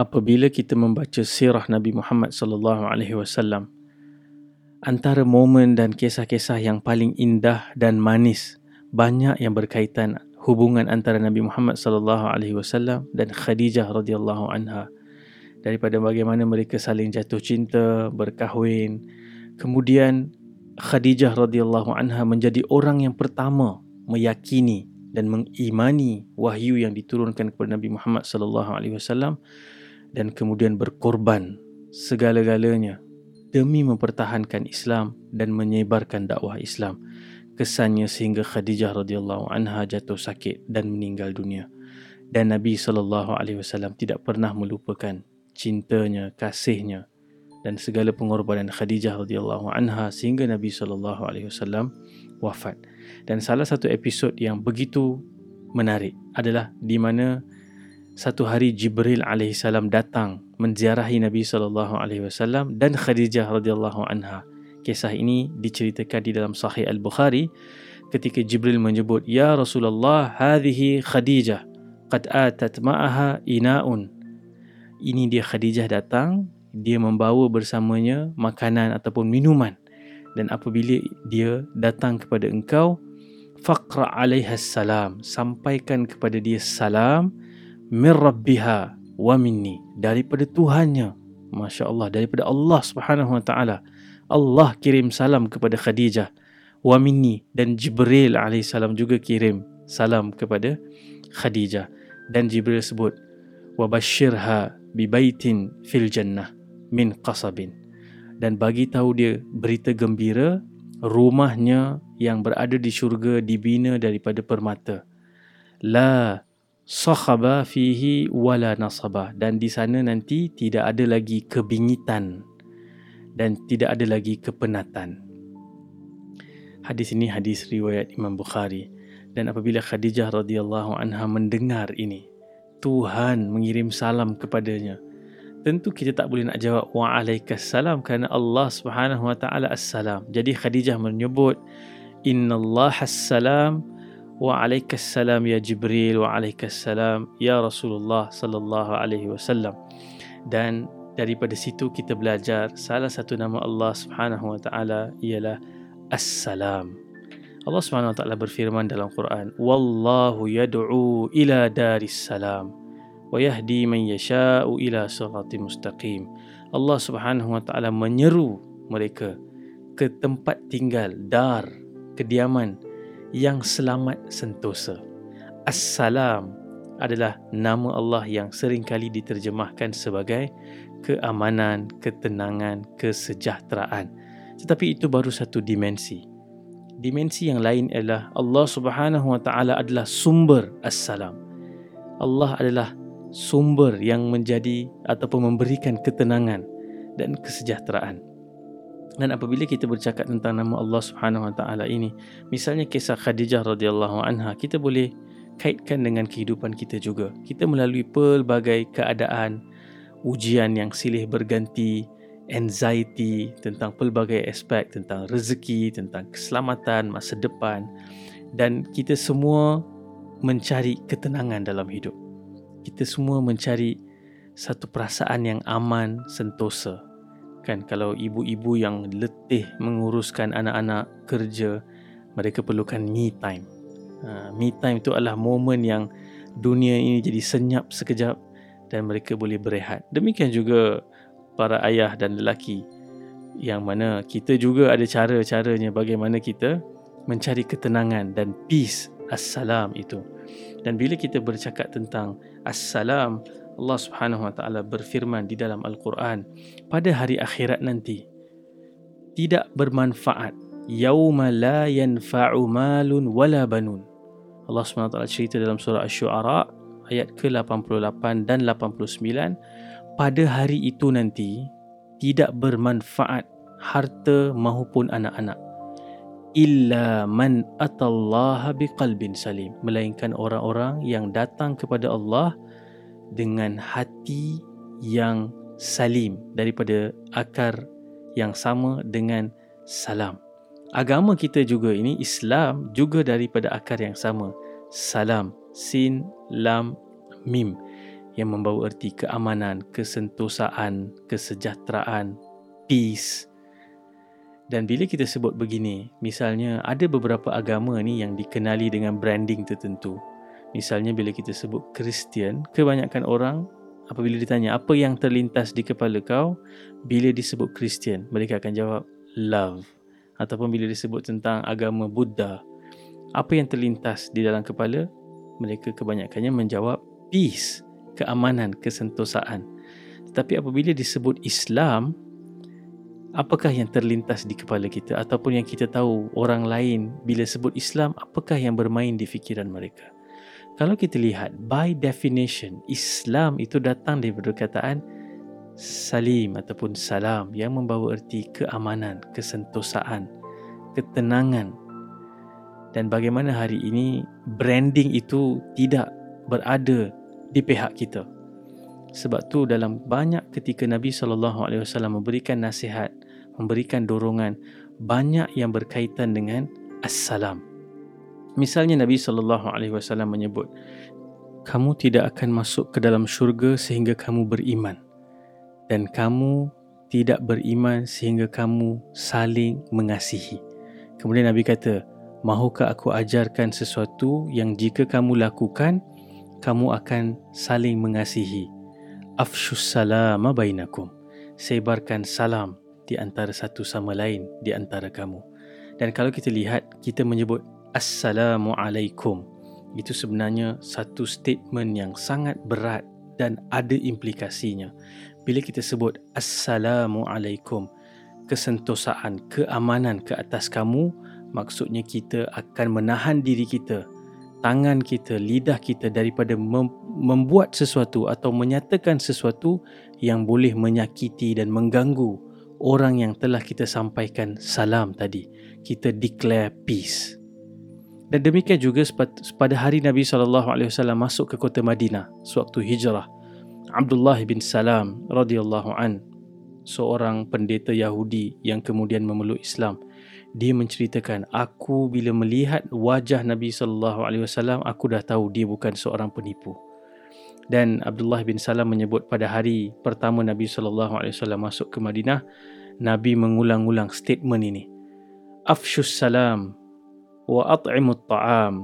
apabila kita membaca sirah Nabi Muhammad sallallahu alaihi wasallam antara momen dan kisah-kisah yang paling indah dan manis banyak yang berkaitan hubungan antara Nabi Muhammad sallallahu alaihi wasallam dan Khadijah radhiyallahu anha daripada bagaimana mereka saling jatuh cinta, berkahwin. Kemudian Khadijah radhiyallahu anha menjadi orang yang pertama meyakini dan mengimani wahyu yang diturunkan kepada Nabi Muhammad sallallahu alaihi wasallam dan kemudian berkorban segala-galanya demi mempertahankan Islam dan menyebarkan dakwah Islam. Kesannya sehingga Khadijah radhiyallahu anha jatuh sakit dan meninggal dunia. Dan Nabi sallallahu alaihi wasallam tidak pernah melupakan cintanya, kasihnya dan segala pengorbanan Khadijah radhiyallahu anha sehingga Nabi sallallahu alaihi wasallam wafat. Dan salah satu episod yang begitu menarik adalah di mana satu hari Jibril alaihi salam datang menziarahi Nabi sallallahu alaihi wasallam dan Khadijah radhiyallahu anha. Kisah ini diceritakan di dalam Sahih Al-Bukhari ketika Jibril menyebut, "Ya Rasulullah, hadhihi Khadijah qad atat ma'aha ina'un." Ini dia Khadijah datang, dia membawa bersamanya makanan ataupun minuman. Dan apabila dia datang kepada engkau, faqra 'alaiha salam, sampaikan kepada dia salam min rabbiha wa minni. Daripada Tuhannya Masya Allah daripada Allah Subhanahu Wa Taala Allah kirim salam kepada Khadijah wa minni dan Jibril alaihi salam juga kirim salam kepada Khadijah. Dan Jibril sebut wa bashirha bi baitin fil jannah min qasabin. Dan bagi tahu dia berita gembira rumahnya yang berada di syurga dibina daripada permata. La sakhaba fihi wala nasaba dan di sana nanti tidak ada lagi kebingitan dan tidak ada lagi kepenatan. Hadis ini hadis riwayat Imam Bukhari dan apabila Khadijah radhiyallahu anha mendengar ini Tuhan mengirim salam kepadanya tentu kita tak boleh nak jawab wa alaikassalam kerana Allah Subhanahu wa taala assalam. Jadi Khadijah menyebut innallaha assalam wa alaikassalam ya Jibril wa alaikassalam ya Rasulullah sallallahu alaihi wasallam dan daripada situ kita belajar salah satu nama Allah Subhanahu wa taala ialah Assalam. Allah Subhanahu wa taala berfirman dalam Quran, "Wallahu yad'u ila daris salam wa yahdi man yasha'u ila siratim mustaqim." Allah Subhanahu wa taala menyeru mereka ke tempat tinggal dar kediaman yang selamat sentosa. Assalam adalah nama Allah yang sering kali diterjemahkan sebagai keamanan, ketenangan, kesejahteraan. Tetapi itu baru satu dimensi. Dimensi yang lain adalah Allah Subhanahu Wa Taala adalah sumber assalam. Allah adalah sumber yang menjadi ataupun memberikan ketenangan dan kesejahteraan. Dan apabila kita bercakap tentang nama Allah Subhanahu Wa Taala ini, misalnya kisah Khadijah radhiyallahu anha, kita boleh kaitkan dengan kehidupan kita juga. Kita melalui pelbagai keadaan, ujian yang silih berganti, anxiety tentang pelbagai aspek tentang rezeki, tentang keselamatan masa depan dan kita semua mencari ketenangan dalam hidup. Kita semua mencari satu perasaan yang aman, sentosa, kan kalau ibu-ibu yang letih menguruskan anak-anak kerja mereka perlukan me time. Uh, me time itu adalah momen yang dunia ini jadi senyap sekejap dan mereka boleh berehat. Demikian juga para ayah dan lelaki yang mana kita juga ada cara-caranya bagaimana kita mencari ketenangan dan peace assalam itu. Dan bila kita bercakap tentang assalam Allah Subhanahu Wa Taala berfirman di dalam Al-Quran pada hari akhirat nanti tidak bermanfaat yauma la yanfa'u malun wala banun. Allah Subhanahu Wa Taala cerita dalam surah Asy-Syu'ara ayat ke-88 dan 89 pada hari itu nanti tidak bermanfaat harta maupun anak-anak illa man atallaha biqalbin salim. Melainkan orang-orang yang datang kepada Allah dengan hati yang salim daripada akar yang sama dengan salam. Agama kita juga ini Islam juga daripada akar yang sama. Salam, sin, lam, mim yang membawa erti keamanan, kesentosaan, kesejahteraan, peace. Dan bila kita sebut begini, misalnya ada beberapa agama ni yang dikenali dengan branding tertentu. Misalnya bila kita sebut Kristian, kebanyakan orang apabila ditanya apa yang terlintas di kepala kau bila disebut Kristian, mereka akan jawab love. Ataupun bila disebut tentang agama Buddha, apa yang terlintas di dalam kepala, mereka kebanyakannya menjawab peace, keamanan, kesentosaan. Tetapi apabila disebut Islam, apakah yang terlintas di kepala kita ataupun yang kita tahu orang lain bila sebut Islam, apakah yang bermain di fikiran mereka? Kalau kita lihat, by definition, Islam itu datang dari perkataan salim ataupun salam yang membawa erti keamanan, kesentosaan, ketenangan. Dan bagaimana hari ini branding itu tidak berada di pihak kita. Sebab tu dalam banyak ketika Nabi SAW memberikan nasihat, memberikan dorongan, banyak yang berkaitan dengan Assalam. Misalnya Nabi sallallahu alaihi wasallam menyebut, kamu tidak akan masuk ke dalam syurga sehingga kamu beriman dan kamu tidak beriman sehingga kamu saling mengasihi. Kemudian Nabi kata, mahukah aku ajarkan sesuatu yang jika kamu lakukan, kamu akan saling mengasihi. Afshus salama bainakum. Sebarkan salam di antara satu sama lain di antara kamu. Dan kalau kita lihat, kita menyebut Assalamualaikum. Itu sebenarnya satu statement yang sangat berat dan ada implikasinya. Bila kita sebut Assalamualaikum, kesentosaan, keamanan ke atas kamu, maksudnya kita akan menahan diri kita, tangan kita, lidah kita daripada mem- membuat sesuatu atau menyatakan sesuatu yang boleh menyakiti dan mengganggu orang yang telah kita sampaikan salam tadi. Kita declare peace. Dan demikian juga pada hari Nabi SAW masuk ke kota Madinah sewaktu hijrah. Abdullah bin Salam radhiyallahu an seorang pendeta Yahudi yang kemudian memeluk Islam. Dia menceritakan, aku bila melihat wajah Nabi SAW, aku dah tahu dia bukan seorang penipu. Dan Abdullah bin Salam menyebut pada hari pertama Nabi SAW masuk ke Madinah, Nabi mengulang-ulang statement ini. Afshus salam وأطعموا الطعام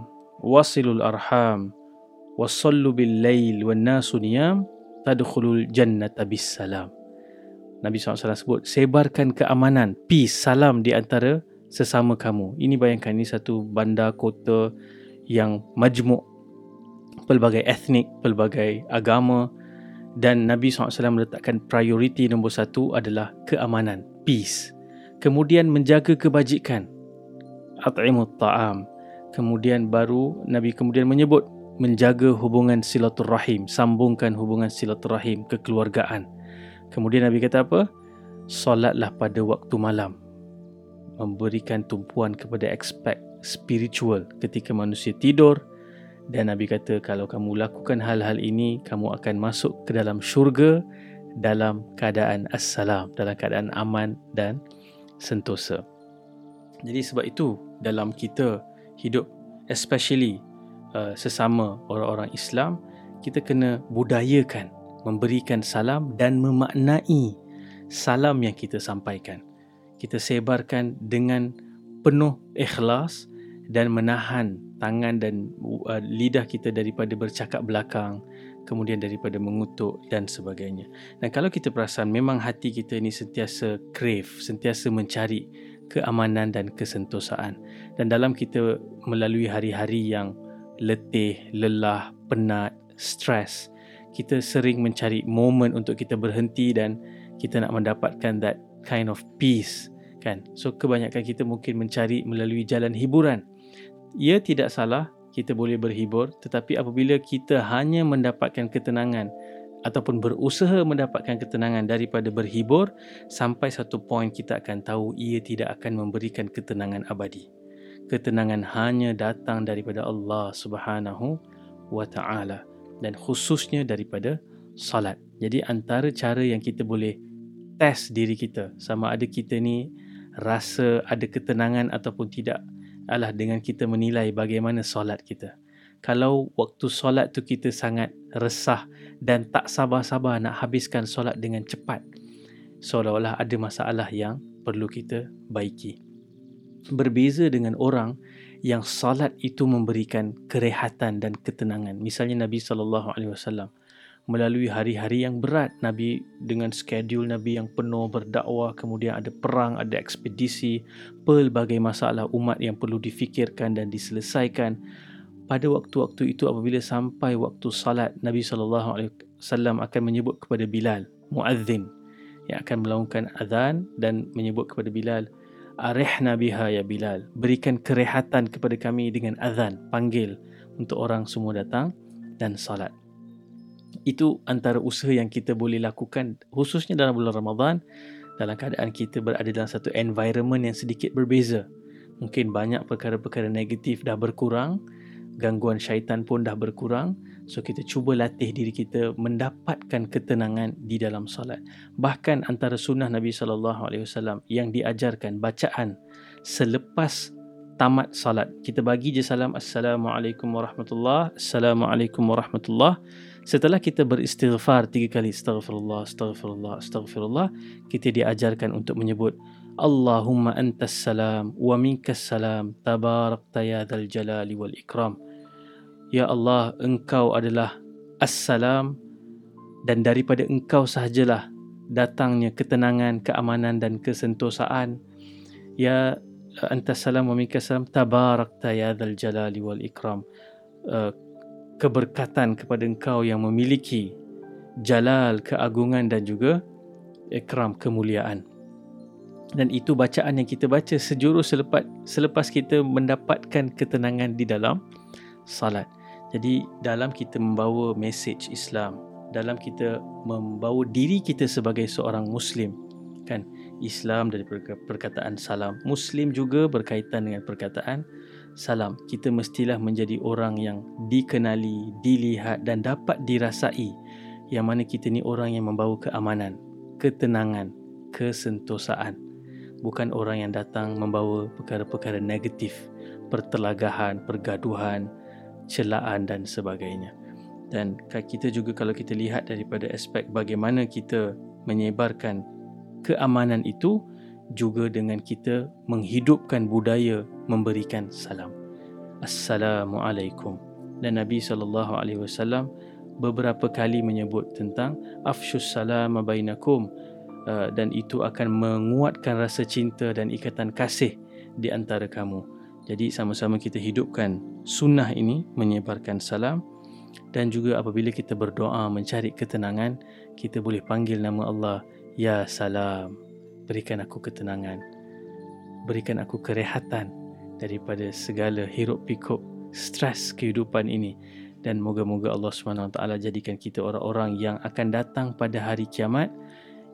وصلوا الأرحام وصلوا بالليل والناس نيام تدخلوا الجنة بالسلام Nabi SAW sebut sebarkan keamanan peace salam di antara sesama kamu ini bayangkan ini satu bandar kota yang majmuk pelbagai etnik pelbagai agama dan Nabi SAW meletakkan prioriti nombor satu adalah keamanan peace kemudian menjaga kebajikan at'imut ta'am. Kemudian baru Nabi kemudian menyebut menjaga hubungan silaturrahim, sambungkan hubungan silaturrahim kekeluargaan. Kemudian Nabi kata apa? Solatlah pada waktu malam. Memberikan tumpuan kepada aspek spiritual ketika manusia tidur dan Nabi kata kalau kamu lakukan hal-hal ini kamu akan masuk ke dalam syurga dalam keadaan assalam, dalam keadaan aman dan sentosa. Jadi sebab itu dalam kita hidup especially uh, sesama orang-orang Islam kita kena budayakan memberikan salam dan memaknai salam yang kita sampaikan kita sebarkan dengan penuh ikhlas dan menahan tangan dan uh, lidah kita daripada bercakap belakang kemudian daripada mengutuk dan sebagainya. Dan kalau kita perasan memang hati kita ini sentiasa crave, sentiasa mencari keamanan dan kesentosaan. Dan dalam kita melalui hari-hari yang letih, lelah, penat, stres, kita sering mencari momen untuk kita berhenti dan kita nak mendapatkan that kind of peace kan. So kebanyakan kita mungkin mencari melalui jalan hiburan. Ia tidak salah kita boleh berhibur tetapi apabila kita hanya mendapatkan ketenangan ataupun berusaha mendapatkan ketenangan daripada berhibur sampai satu poin kita akan tahu ia tidak akan memberikan ketenangan abadi. Ketenangan hanya datang daripada Allah Subhanahu wa taala dan khususnya daripada salat. Jadi antara cara yang kita boleh test diri kita sama ada kita ni rasa ada ketenangan ataupun tidak adalah dengan kita menilai bagaimana solat kita. Kalau waktu solat tu kita sangat resah dan tak sabar-sabar nak habiskan solat dengan cepat seolah-olah ada masalah yang perlu kita baiki. Berbeza dengan orang yang salat itu memberikan kerehatan dan ketenangan. Misalnya Nabi sallallahu alaihi wasallam melalui hari-hari yang berat Nabi dengan skedul Nabi yang penuh berdakwah kemudian ada perang ada ekspedisi pelbagai masalah umat yang perlu difikirkan dan diselesaikan pada waktu-waktu itu apabila sampai waktu salat Nabi sallallahu alaihi wasallam akan menyebut kepada Bilal muazzin yang akan melakukan azan dan menyebut kepada Bilal arihna biha ya Bilal berikan kerehatan kepada kami dengan azan panggil untuk orang semua datang dan salat itu antara usaha yang kita boleh lakukan khususnya dalam bulan Ramadan dalam keadaan kita berada dalam satu environment yang sedikit berbeza. Mungkin banyak perkara-perkara negatif dah berkurang, gangguan syaitan pun dah berkurang. So kita cuba latih diri kita mendapatkan ketenangan di dalam solat. Bahkan antara sunnah Nabi sallallahu alaihi wasallam yang diajarkan bacaan selepas tamat salat. Kita bagi je salam assalamualaikum warahmatullahi assalamualaikum warahmatullahi Setelah kita beristighfar tiga kali astaghfirullah, astaghfirullah, astaghfirullah, kita diajarkan untuk menyebut Allahumma antas salam wa minkas salam tabarakta ya dzal jalali wal ikram. Ya Allah, engkau adalah assalam dan daripada engkau sahajalah datangnya ketenangan, keamanan dan kesentosaan. Ya antas salam wa minkas salam tabarakta ya dzal jalali wal ikram. Uh, keberkatan kepada engkau yang memiliki jalal, keagungan dan juga ikram, kemuliaan. Dan itu bacaan yang kita baca sejurus selepas, selepas kita mendapatkan ketenangan di dalam salat. Jadi dalam kita membawa message Islam, dalam kita membawa diri kita sebagai seorang Muslim, kan Islam dari perkataan salam, Muslim juga berkaitan dengan perkataan salam, kita mestilah menjadi orang yang dikenali, dilihat dan dapat dirasai yang mana kita ni orang yang membawa keamanan, ketenangan, kesentosaan. Bukan orang yang datang membawa perkara-perkara negatif, pertelagahan, pergaduhan, celaan dan sebagainya. Dan kita juga kalau kita lihat daripada aspek bagaimana kita menyebarkan keamanan itu, juga dengan kita menghidupkan budaya memberikan salam. Assalamualaikum. Dan Nabi sallallahu alaihi wasallam beberapa kali menyebut tentang afshus salam bainakum uh, dan itu akan menguatkan rasa cinta dan ikatan kasih di antara kamu. Jadi sama-sama kita hidupkan sunnah ini menyebarkan salam. Dan juga apabila kita berdoa mencari ketenangan kita boleh panggil nama Allah ya salam. Berikan aku ketenangan. Berikan aku kerehatan daripada segala hiruk pikuk stres kehidupan ini. Dan moga-moga Allah SWT jadikan kita orang-orang yang akan datang pada hari kiamat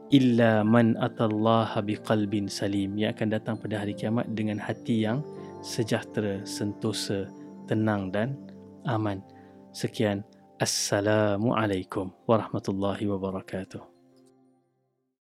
illa man atallaha biqalbin salim. Yang akan datang pada hari kiamat dengan hati yang sejahtera, sentosa, tenang dan aman. Sekian. Assalamualaikum warahmatullahi wabarakatuh.